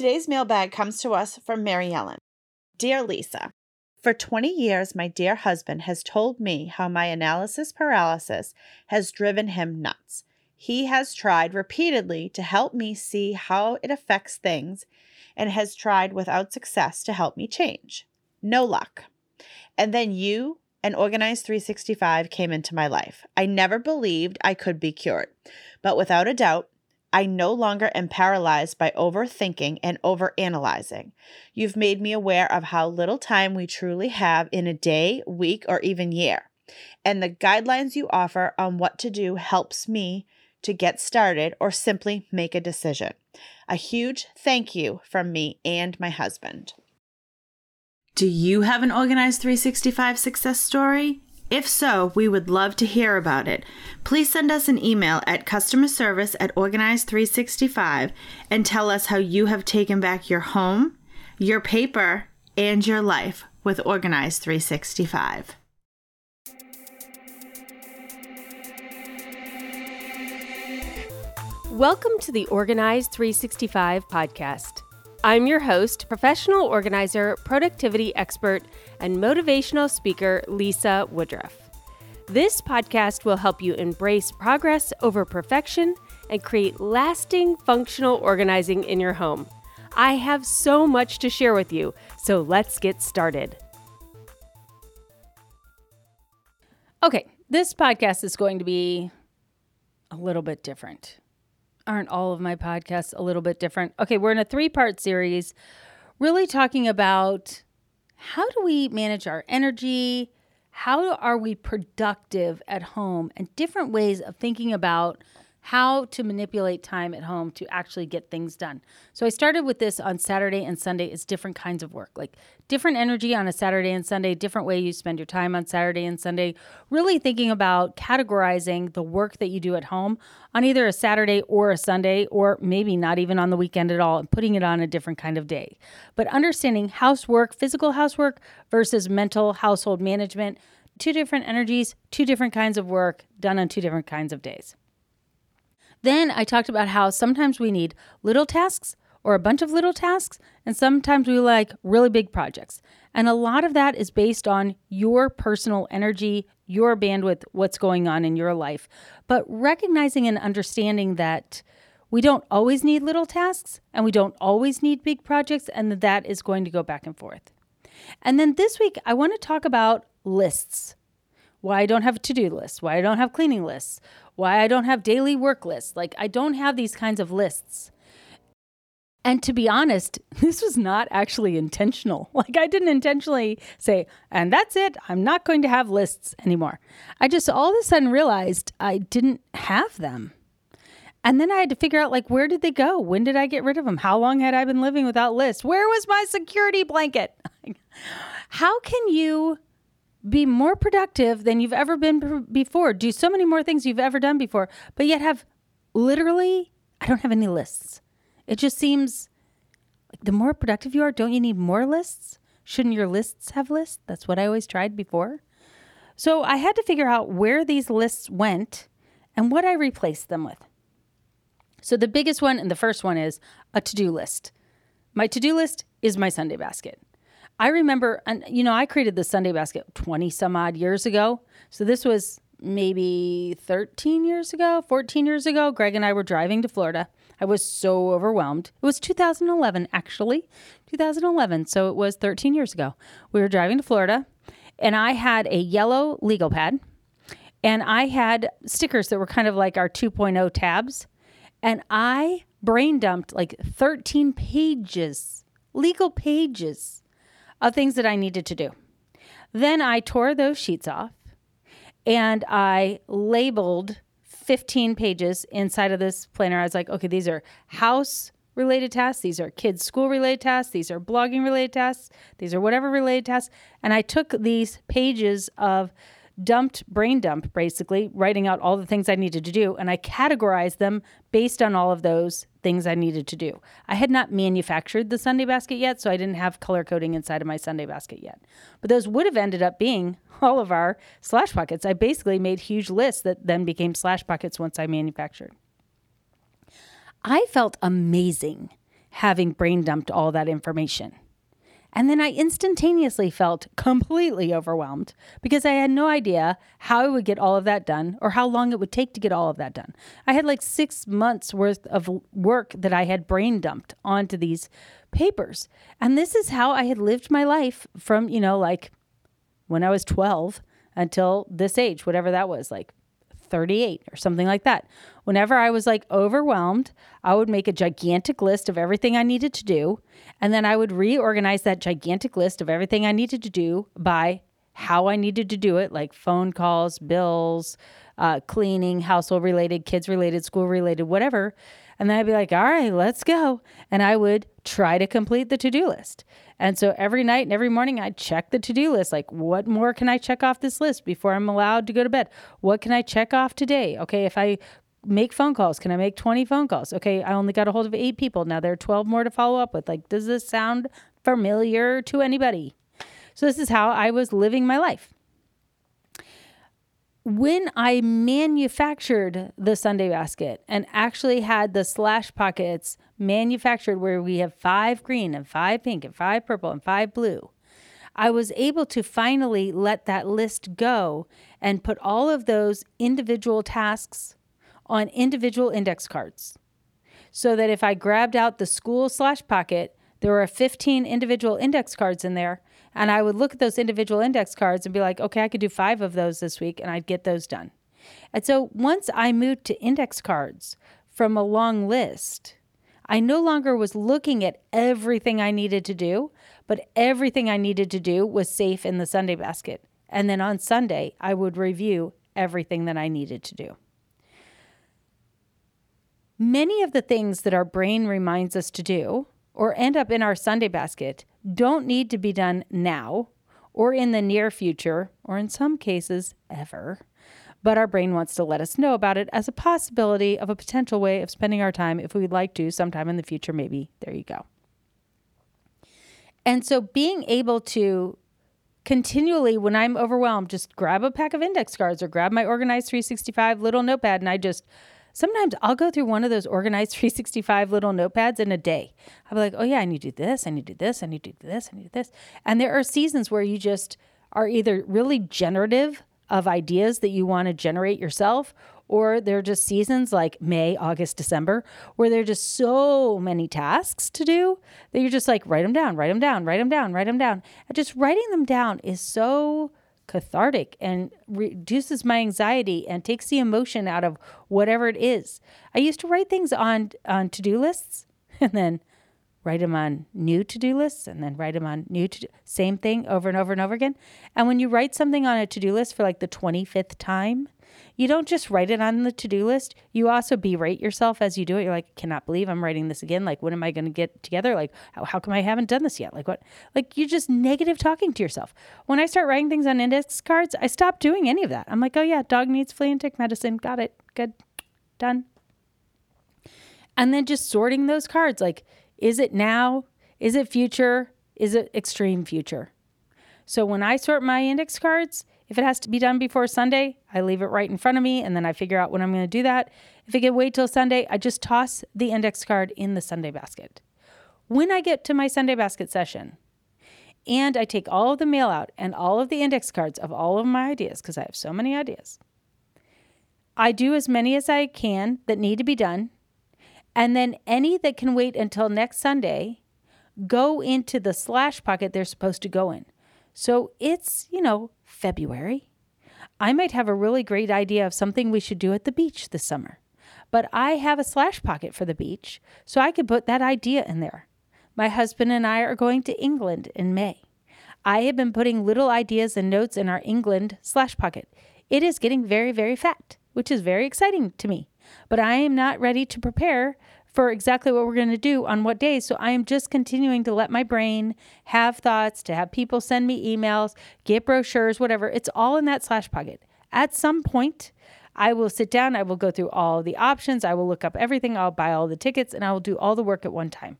Today's mailbag comes to us from Mary Ellen. Dear Lisa, for 20 years, my dear husband has told me how my analysis paralysis has driven him nuts. He has tried repeatedly to help me see how it affects things and has tried without success to help me change. No luck. And then you and Organized 365 came into my life. I never believed I could be cured, but without a doubt, I no longer am paralyzed by overthinking and overanalyzing. You've made me aware of how little time we truly have in a day, week, or even year. And the guidelines you offer on what to do helps me to get started or simply make a decision. A huge thank you from me and my husband. Do you have an Organized 365 success story? If so, we would love to hear about it. Please send us an email at customer service at Organized365 and tell us how you have taken back your home, your paper, and your life with Organized 365. Welcome to the Organized 365 podcast. I'm your host, professional organizer, productivity expert, and motivational speaker, Lisa Woodruff. This podcast will help you embrace progress over perfection and create lasting functional organizing in your home. I have so much to share with you, so let's get started. Okay, this podcast is going to be a little bit different aren't all of my podcasts a little bit different? Okay, we're in a three part series really talking about how do we manage our energy? How are we productive at home? And different ways of thinking about how to manipulate time at home to actually get things done. So I started with this on Saturday and Sunday is different kinds of work, like different energy on a Saturday and Sunday, different way you spend your time on Saturday and Sunday, really thinking about categorizing the work that you do at home on either a Saturday or a Sunday or maybe not even on the weekend at all and putting it on a different kind of day. But understanding housework, physical housework versus mental household management, two different energies, two different kinds of work done on two different kinds of days. Then I talked about how sometimes we need little tasks or a bunch of little tasks, and sometimes we like really big projects. And a lot of that is based on your personal energy, your bandwidth, what's going on in your life. But recognizing and understanding that we don't always need little tasks and we don't always need big projects, and that that is going to go back and forth. And then this week, I want to talk about lists why I don't have to do lists, why I don't have cleaning lists, why I don't have daily work lists. Like, I don't have these kinds of lists. And to be honest, this was not actually intentional. Like, I didn't intentionally say, and that's it, I'm not going to have lists anymore. I just all of a sudden realized I didn't have them. And then I had to figure out, like, where did they go? When did I get rid of them? How long had I been living without lists? Where was my security blanket? How can you be more productive than you've ever been before, do so many more things you've ever done before, but yet have literally, I don't have any lists. It just seems like the more productive you are, don't you need more lists? Shouldn't your lists have lists? That's what I always tried before. So I had to figure out where these lists went and what I replaced them with. So the biggest one and the first one is a to do list. My to do list is my Sunday basket. I remember, and you know, I created the Sunday basket 20 some odd years ago. So this was maybe 13 years ago, 14 years ago. Greg and I were driving to Florida. I was so overwhelmed. It was 2011, actually, 2011. So it was 13 years ago. We were driving to Florida, and I had a yellow legal pad, and I had stickers that were kind of like our 2.0 tabs. And I brain dumped like 13 pages, legal pages of things that I needed to do. Then I tore those sheets off and I labeled 15 pages inside of this planner. I was like, okay, these are house related tasks, these are kids' school related tasks, these are blogging related tasks, these are whatever related tasks. And I took these pages of dumped brain dump basically writing out all the things i needed to do and i categorized them based on all of those things i needed to do. I had not manufactured the sunday basket yet so i didn't have color coding inside of my sunday basket yet. But those would have ended up being all of our slash pockets. I basically made huge lists that then became slash pockets once i manufactured. I felt amazing having brain dumped all that information. And then I instantaneously felt completely overwhelmed because I had no idea how I would get all of that done or how long it would take to get all of that done. I had like six months worth of work that I had brain dumped onto these papers. And this is how I had lived my life from, you know, like when I was 12 until this age, whatever that was, like 38 or something like that. Whenever I was like overwhelmed, I would make a gigantic list of everything I needed to do. And then I would reorganize that gigantic list of everything I needed to do by how I needed to do it, like phone calls, bills, uh, cleaning, household related, kids related, school related, whatever. And then I'd be like, all right, let's go. And I would try to complete the to do list. And so every night and every morning, I'd check the to do list. Like, what more can I check off this list before I'm allowed to go to bed? What can I check off today? Okay, if I make phone calls, can I make 20 phone calls? Okay, I only got a hold of eight people. Now there are 12 more to follow up with. Like, does this sound familiar to anybody? So, this is how I was living my life when I manufactured the Sunday basket and actually had the slash pockets manufactured where we have five green and five pink and five purple and five blue, I was able to finally let that list go and put all of those individual tasks on individual index cards. So that if I grabbed out the school slash pocket, there were 15 individual index cards in there and I would look at those individual index cards and be like, okay, I could do five of those this week, and I'd get those done. And so once I moved to index cards from a long list, I no longer was looking at everything I needed to do, but everything I needed to do was safe in the Sunday basket. And then on Sunday, I would review everything that I needed to do. Many of the things that our brain reminds us to do or end up in our Sunday basket don't need to be done now or in the near future, or in some cases, ever. But our brain wants to let us know about it as a possibility of a potential way of spending our time if we'd like to sometime in the future, maybe. There you go. And so being able to continually, when I'm overwhelmed, just grab a pack of index cards or grab my Organized 365 little notepad and I just Sometimes I'll go through one of those organized 365 little notepads in a day. I'll be like, oh, yeah, I need to do this, I need to do this, I need to do this, I need to do this. And there are seasons where you just are either really generative of ideas that you want to generate yourself, or there are just seasons like May, August, December, where there are just so many tasks to do that you're just like, write them down, write them down, write them down, write them down. And just writing them down is so cathartic and reduces my anxiety and takes the emotion out of whatever it is. I used to write things on on to-do lists and then write them on new to-do lists and then write them on new to same thing over and over and over again. And when you write something on a to-do list for like the 25th time, you don't just write it on the to-do list you also berate yourself as you do it. You're like cannot believe i'm writing this again. Like when am i going to get together? Like how, how come i haven't done this yet? Like what? Like you're just negative talking to yourself. When i start writing things on index cards i stop doing any of that. I'm like oh yeah dog needs flea and tick medicine. Got it. Good. Done. And then just sorting those cards like is it now? Is it future? Is it extreme future? So when i sort my index cards if it has to be done before Sunday, I leave it right in front of me and then I figure out when I'm going to do that. If it can wait till Sunday, I just toss the index card in the Sunday basket. When I get to my Sunday basket session, and I take all of the mail out and all of the index cards of all of my ideas, because I have so many ideas. I do as many as I can that need to be done. And then any that can wait until next Sunday go into the slash pocket they're supposed to go in. So it's, you know, February. I might have a really great idea of something we should do at the beach this summer, but I have a slash pocket for the beach, so I could put that idea in there. My husband and I are going to England in May. I have been putting little ideas and notes in our England slash pocket. It is getting very, very fat, which is very exciting to me. But I am not ready to prepare for exactly what we're going to do on what days. So I am just continuing to let my brain have thoughts, to have people send me emails, get brochures, whatever. It's all in that slash pocket. At some point, I will sit down, I will go through all the options, I will look up everything, I'll buy all the tickets, and I will do all the work at one time.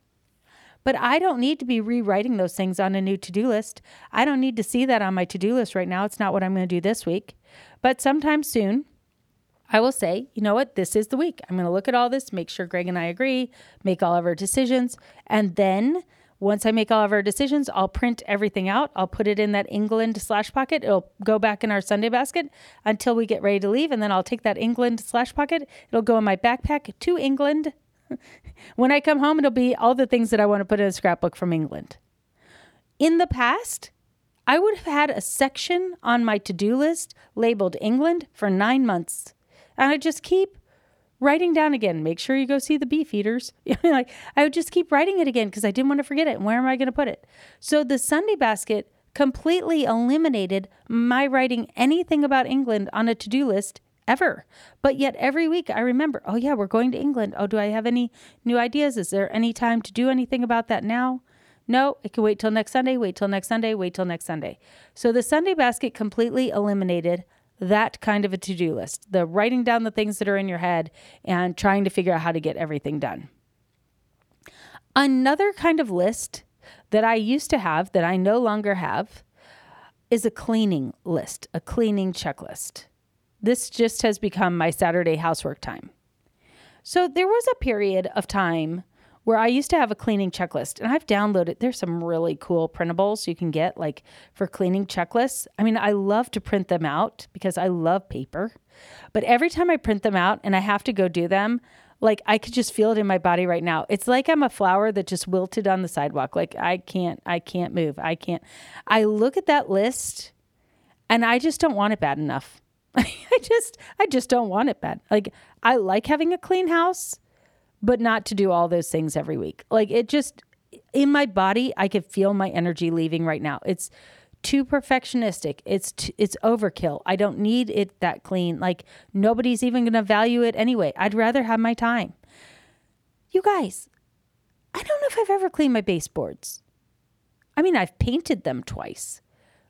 But I don't need to be rewriting those things on a new to do list. I don't need to see that on my to do list right now. It's not what I'm going to do this week. But sometime soon, I will say, you know what, this is the week. I'm going to look at all this, make sure Greg and I agree, make all of our decisions. And then once I make all of our decisions, I'll print everything out. I'll put it in that England slash pocket. It'll go back in our Sunday basket until we get ready to leave. And then I'll take that England slash pocket. It'll go in my backpack to England. when I come home, it'll be all the things that I want to put in a scrapbook from England. In the past, I would have had a section on my to do list labeled England for nine months. And I just keep writing down again. Make sure you go see the beef eaters. like I would just keep writing it again because I didn't want to forget it. And where am I going to put it? So the Sunday basket completely eliminated my writing anything about England on a to do list ever. But yet every week I remember, oh yeah, we're going to England. Oh, do I have any new ideas? Is there any time to do anything about that now? No, it can wait till next Sunday, wait till next Sunday, wait till next Sunday. So the Sunday basket completely eliminated that kind of a to do list the writing down the things that are in your head and trying to figure out how to get everything done. Another kind of list that I used to have that I no longer have is a cleaning list, a cleaning checklist. This just has become my Saturday housework time. So there was a period of time where I used to have a cleaning checklist and I've downloaded there's some really cool printables you can get like for cleaning checklists. I mean, I love to print them out because I love paper. But every time I print them out and I have to go do them, like I could just feel it in my body right now. It's like I'm a flower that just wilted on the sidewalk. Like I can't I can't move. I can't. I look at that list and I just don't want it bad enough. I just I just don't want it bad. Like I like having a clean house but not to do all those things every week. Like it just in my body, I could feel my energy leaving right now. It's too perfectionistic. It's it's overkill. I don't need it that clean. Like nobody's even going to value it anyway. I'd rather have my time. You guys, I don't know if I've ever cleaned my baseboards. I mean, I've painted them twice.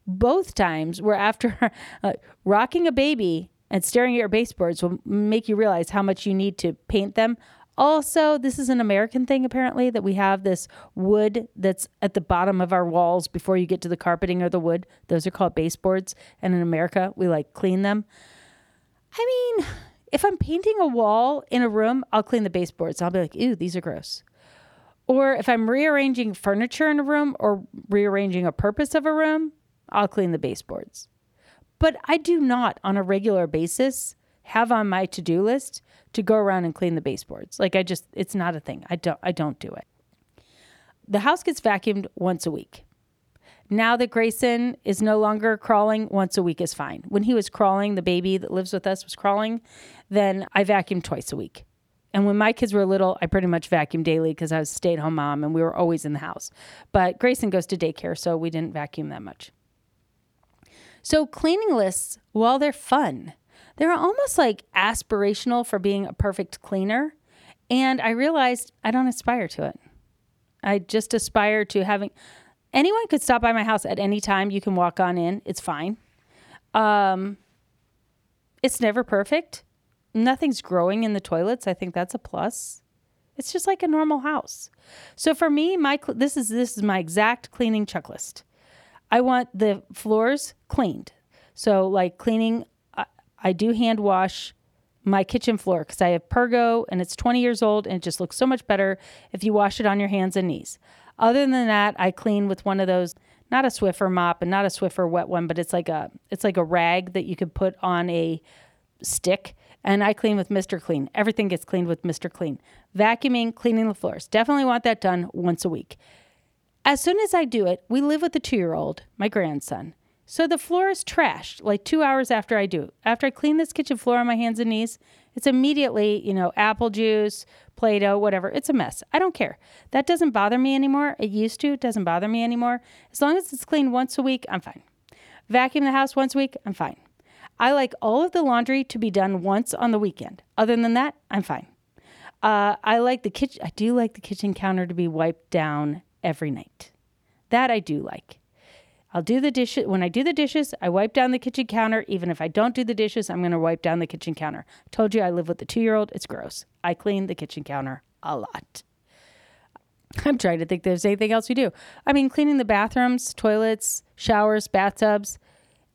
Both times were after uh, rocking a baby and staring at your baseboards will make you realize how much you need to paint them also, this is an American thing apparently that we have this wood that's at the bottom of our walls before you get to the carpeting or the wood. Those are called baseboards. And in America, we like clean them. I mean, if I'm painting a wall in a room, I'll clean the baseboards. I'll be like, ew, these are gross. Or if I'm rearranging furniture in a room or rearranging a purpose of a room, I'll clean the baseboards. But I do not on a regular basis have on my to-do list to go around and clean the baseboards. Like I just it's not a thing. I don't I don't do it. The house gets vacuumed once a week. Now that Grayson is no longer crawling, once a week is fine. When he was crawling, the baby that lives with us was crawling, then I vacuumed twice a week. And when my kids were little, I pretty much vacuumed daily because I was a stay at home mom and we were always in the house. But Grayson goes to daycare, so we didn't vacuum that much. So, cleaning lists, while they're fun, they're almost like aspirational for being a perfect cleaner. And I realized I don't aspire to it. I just aspire to having anyone could stop by my house at any time. You can walk on in, it's fine. Um, it's never perfect. Nothing's growing in the toilets. I think that's a plus. It's just like a normal house. So for me, my this is this is my exact cleaning checklist. I want the floors cleaned. So like cleaning I do hand wash my kitchen floor because I have Pergo and it's 20 years old and it just looks so much better if you wash it on your hands and knees. Other than that, I clean with one of those not a Swiffer mop and not a Swiffer wet one, but it's like a it's like a rag that you could put on a stick and I clean with Mr. Clean. Everything gets cleaned with Mr. Clean. Vacuuming, cleaning the floors. Definitely want that done once a week. As soon as I do it, we live with a 2-year-old, my grandson. So the floor is trashed like two hours after I do. After I clean this kitchen floor on my hands and knees, it's immediately, you know, apple juice, Play Doh, whatever. It's a mess. I don't care. That doesn't bother me anymore. It used to. It doesn't bother me anymore. As long as it's cleaned once a week, I'm fine. Vacuum the house once a week, I'm fine. I like all of the laundry to be done once on the weekend. Other than that, I'm fine. Uh, I like the kitchen. I do like the kitchen counter to be wiped down every night. That I do like. I'll do the dishes. When I do the dishes, I wipe down the kitchen counter. Even if I don't do the dishes, I'm going to wipe down the kitchen counter. Told you I live with the two year old. It's gross. I clean the kitchen counter a lot. I'm trying to think there's anything else we do. I mean, cleaning the bathrooms, toilets, showers, bathtubs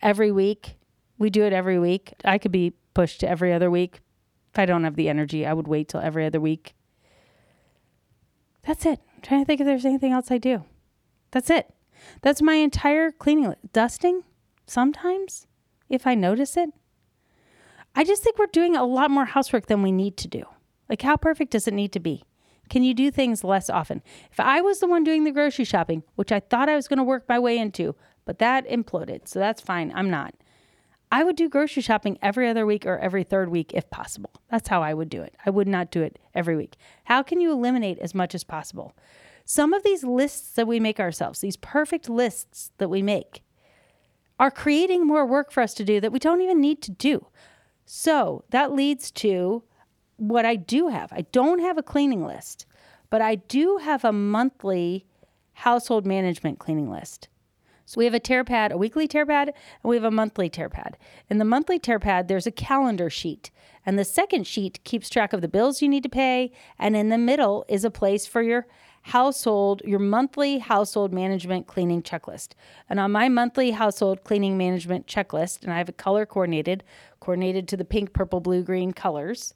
every week. We do it every week. I could be pushed to every other week. If I don't have the energy, I would wait till every other week. That's it. I'm trying to think if there's anything else I do. That's it. That's my entire cleaning. Dusting, sometimes, if I notice it. I just think we're doing a lot more housework than we need to do. Like, how perfect does it need to be? Can you do things less often? If I was the one doing the grocery shopping, which I thought I was going to work my way into, but that imploded, so that's fine. I'm not. I would do grocery shopping every other week or every third week if possible. That's how I would do it. I would not do it every week. How can you eliminate as much as possible? Some of these lists that we make ourselves, these perfect lists that we make, are creating more work for us to do that we don't even need to do. So that leads to what I do have. I don't have a cleaning list, but I do have a monthly household management cleaning list. So we have a tear pad, a weekly tear pad, and we have a monthly tear pad. In the monthly tear pad, there's a calendar sheet. And the second sheet keeps track of the bills you need to pay. And in the middle is a place for your household, your monthly household management cleaning checklist. And on my monthly household cleaning management checklist, and I have it color coordinated, coordinated to the pink, purple, blue, green colors.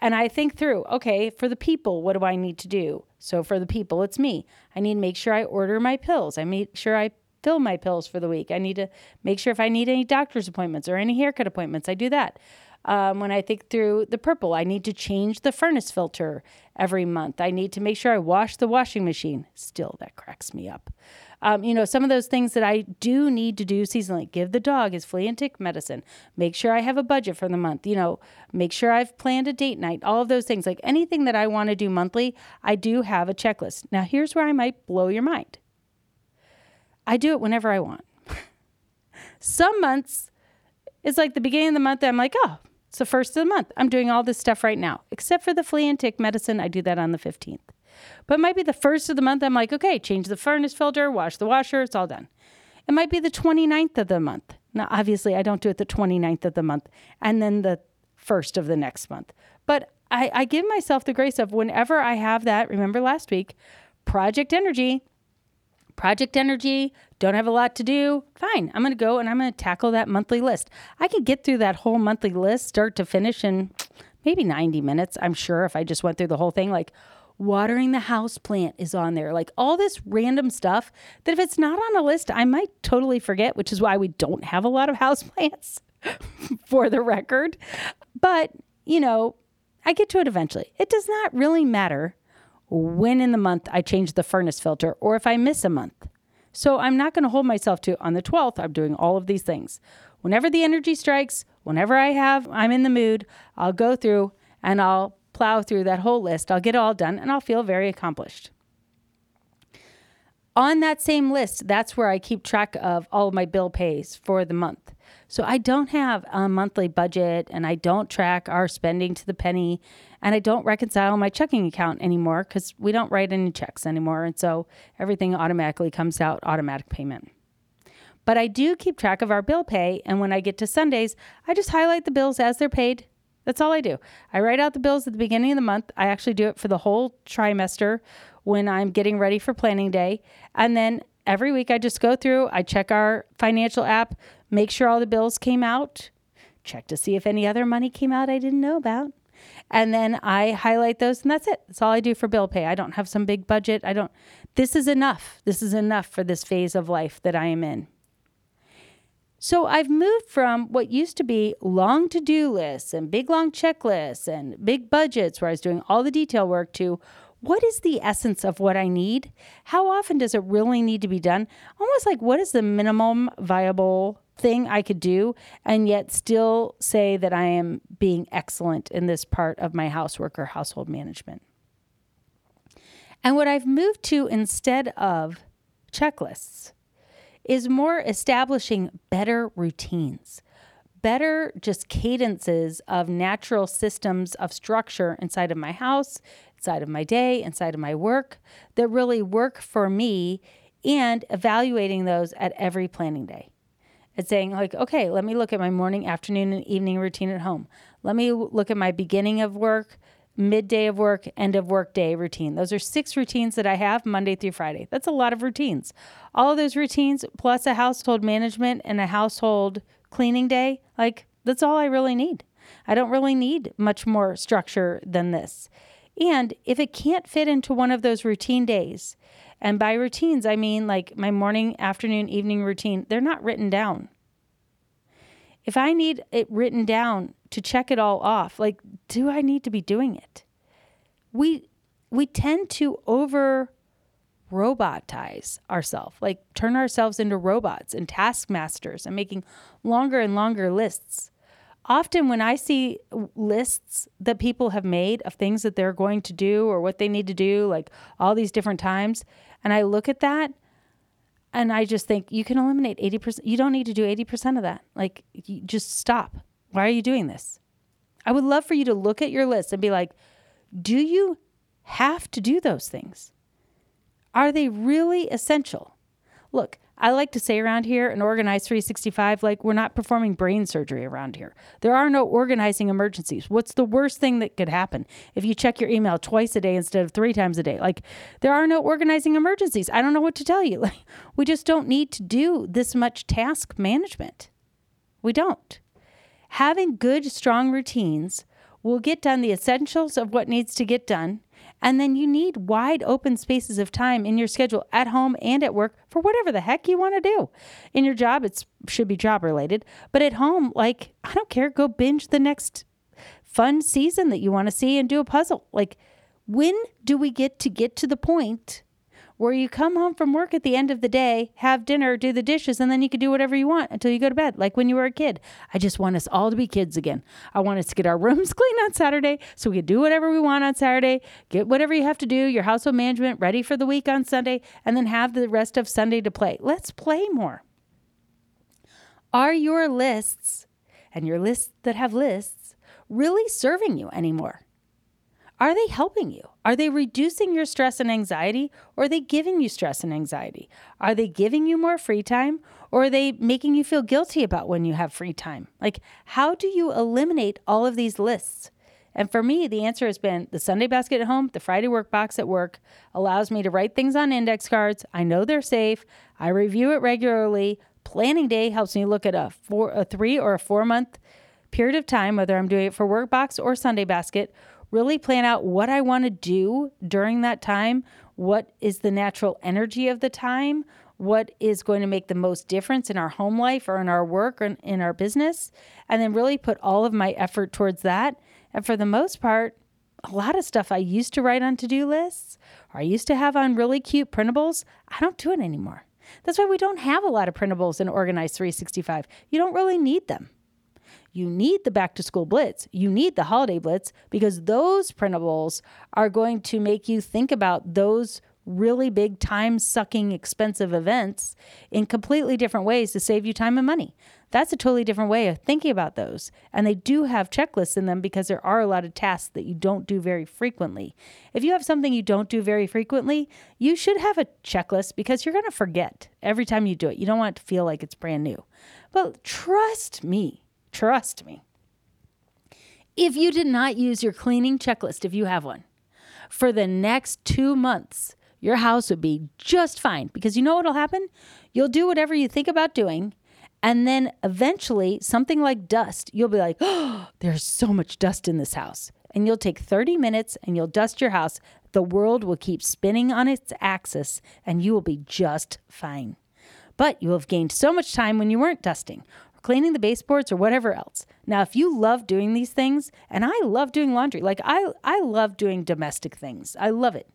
And I think through, okay, for the people, what do I need to do? So for the people, it's me. I need to make sure I order my pills. I make sure I fill my pills for the week. I need to make sure if I need any doctor's appointments or any haircut appointments, I do that. Um, when I think through the purple, I need to change the furnace filter every month. I need to make sure I wash the washing machine. Still, that cracks me up. Um, you know, some of those things that I do need to do seasonally. Give the dog his flea and tick medicine. Make sure I have a budget for the month. You know, make sure I've planned a date night. All of those things. Like anything that I want to do monthly, I do have a checklist. Now, here's where I might blow your mind. I do it whenever I want. Some months, it's like the beginning of the month, I'm like, oh, it's the first of the month. I'm doing all this stuff right now, except for the flea and tick medicine. I do that on the 15th. But it might be the first of the month. I'm like, okay, change the furnace filter, wash the washer, it's all done. It might be the 29th of the month. Now, obviously, I don't do it the 29th of the month and then the first of the next month. But I, I give myself the grace of whenever I have that, remember last week, project energy, project energy, don't have a lot to do, fine. I'm going to go and I'm going to tackle that monthly list. I could get through that whole monthly list, start to finish, in maybe 90 minutes, I'm sure, if I just went through the whole thing. Like, watering the house plant is on there. Like all this random stuff that if it's not on a list, I might totally forget, which is why we don't have a lot of house plants for the record. But, you know, I get to it eventually. It does not really matter when in the month I change the furnace filter or if I miss a month. So I'm not going to hold myself to on the 12th, I'm doing all of these things. Whenever the energy strikes, whenever I have, I'm in the mood, I'll go through and I'll plow through that whole list. I'll get it all done and I'll feel very accomplished. On that same list, that's where I keep track of all of my bill pays for the month. So I don't have a monthly budget and I don't track our spending to the penny and I don't reconcile my checking account anymore because we don't write any checks anymore. And so everything automatically comes out automatic payment. But I do keep track of our bill pay. And when I get to Sundays, I just highlight the bills as they're paid. That's all I do. I write out the bills at the beginning of the month. I actually do it for the whole trimester when I'm getting ready for planning day. And then every week I just go through, I check our financial app, make sure all the bills came out, check to see if any other money came out I didn't know about. And then I highlight those and that's it. That's all I do for bill pay. I don't have some big budget. I don't this is enough. This is enough for this phase of life that I am in. So I've moved from what used to be long to do lists and big long checklists and big budgets where I was doing all the detail work to what is the essence of what I need? How often does it really need to be done? Almost like what is the minimum viable thing I could do and yet still say that I am being excellent in this part of my housework or household management. And what I've moved to instead of checklists is more establishing better routines, better just cadences of natural systems of structure inside of my house, inside of my day, inside of my work that really work for me and evaluating those at every planning day. It's saying, like, okay, let me look at my morning, afternoon, and evening routine at home. Let me look at my beginning of work, midday of work, end of work day routine. Those are six routines that I have Monday through Friday. That's a lot of routines. All of those routines, plus a household management and a household cleaning day, like, that's all I really need. I don't really need much more structure than this. And if it can't fit into one of those routine days, and by routines, I mean like my morning, afternoon, evening routine, they're not written down. If I need it written down to check it all off, like, do I need to be doing it? We we tend to over robotize ourselves, like turn ourselves into robots and taskmasters and making longer and longer lists. Often, when I see lists that people have made of things that they're going to do or what they need to do, like all these different times, and I look at that and I just think you can eliminate 80%. You don't need to do 80% of that. Like, just stop. Why are you doing this? I would love for you to look at your list and be like, do you have to do those things? Are they really essential? Look, I like to say around here and organize 365 like we're not performing brain surgery around here. There are no organizing emergencies. What's the worst thing that could happen if you check your email twice a day instead of three times a day? Like there are no organizing emergencies. I don't know what to tell you. Like we just don't need to do this much task management. We don't. Having good strong routines will get done the essentials of what needs to get done and then you need wide open spaces of time in your schedule at home and at work for whatever the heck you want to do. In your job, it should be job related. But at home, like, I don't care, go binge the next fun season that you want to see and do a puzzle. Like, when do we get to get to the point where you come home from work at the end of the day, have dinner, do the dishes, and then you can do whatever you want until you go to bed, like when you were a kid. I just want us all to be kids again. I want us to get our rooms clean on Saturday so we can do whatever we want on Saturday, get whatever you have to do, your household management ready for the week on Sunday, and then have the rest of Sunday to play. Let's play more. Are your lists and your lists that have lists really serving you anymore? Are they helping you? Are they reducing your stress and anxiety or are they giving you stress and anxiety? Are they giving you more free time or are they making you feel guilty about when you have free time? Like, how do you eliminate all of these lists? And for me, the answer has been the Sunday basket at home, the Friday work box at work allows me to write things on index cards. I know they're safe. I review it regularly. Planning day helps me look at a four, a three or a four month period of time, whether I'm doing it for workbox or Sunday basket, really plan out what I want to do during that time, what is the natural energy of the time, what is going to make the most difference in our home life or in our work or in our business, and then really put all of my effort towards that. And for the most part, a lot of stuff I used to write on to do lists or I used to have on really cute printables, I don't do it anymore. That's why we don't have a lot of printables in Organized 365. You don't really need them. You need the back to school blitz. You need the holiday blitz because those printables are going to make you think about those really big time sucking expensive events in completely different ways to save you time and money. That's a totally different way of thinking about those. And they do have checklists in them because there are a lot of tasks that you don't do very frequently. If you have something you don't do very frequently, you should have a checklist because you're going to forget every time you do it. You don't want it to feel like it's brand new. But trust me, Trust me. If you did not use your cleaning checklist, if you have one, for the next two months, your house would be just fine because you know what'll happen? You'll do whatever you think about doing. And then eventually, something like dust, you'll be like, oh, there's so much dust in this house. And you'll take 30 minutes and you'll dust your house. The world will keep spinning on its axis and you will be just fine. But you will have gained so much time when you weren't dusting cleaning the baseboards or whatever else. Now, if you love doing these things, and I love doing laundry, like I, I love doing domestic things, I love it.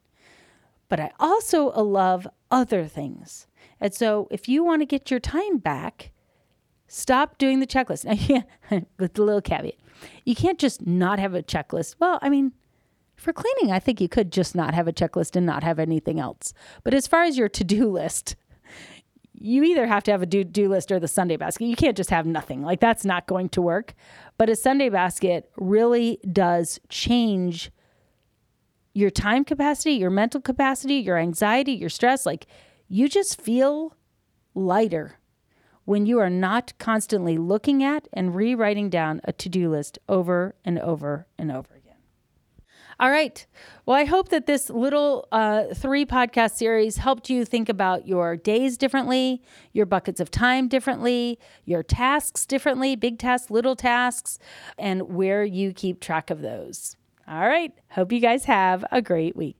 But I also love other things. And so if you want to get your time back, stop doing the checklist. Now, yeah, with the little caveat, you can't just not have a checklist. Well, I mean, for cleaning, I think you could just not have a checklist and not have anything else. But as far as your to do list, you either have to have a do do list or the Sunday basket. You can't just have nothing. Like that's not going to work. But a Sunday basket really does change your time capacity, your mental capacity, your anxiety, your stress. Like you just feel lighter when you are not constantly looking at and rewriting down a to do list over and over and over. All right. Well, I hope that this little uh, three podcast series helped you think about your days differently, your buckets of time differently, your tasks differently, big tasks, little tasks, and where you keep track of those. All right. Hope you guys have a great week.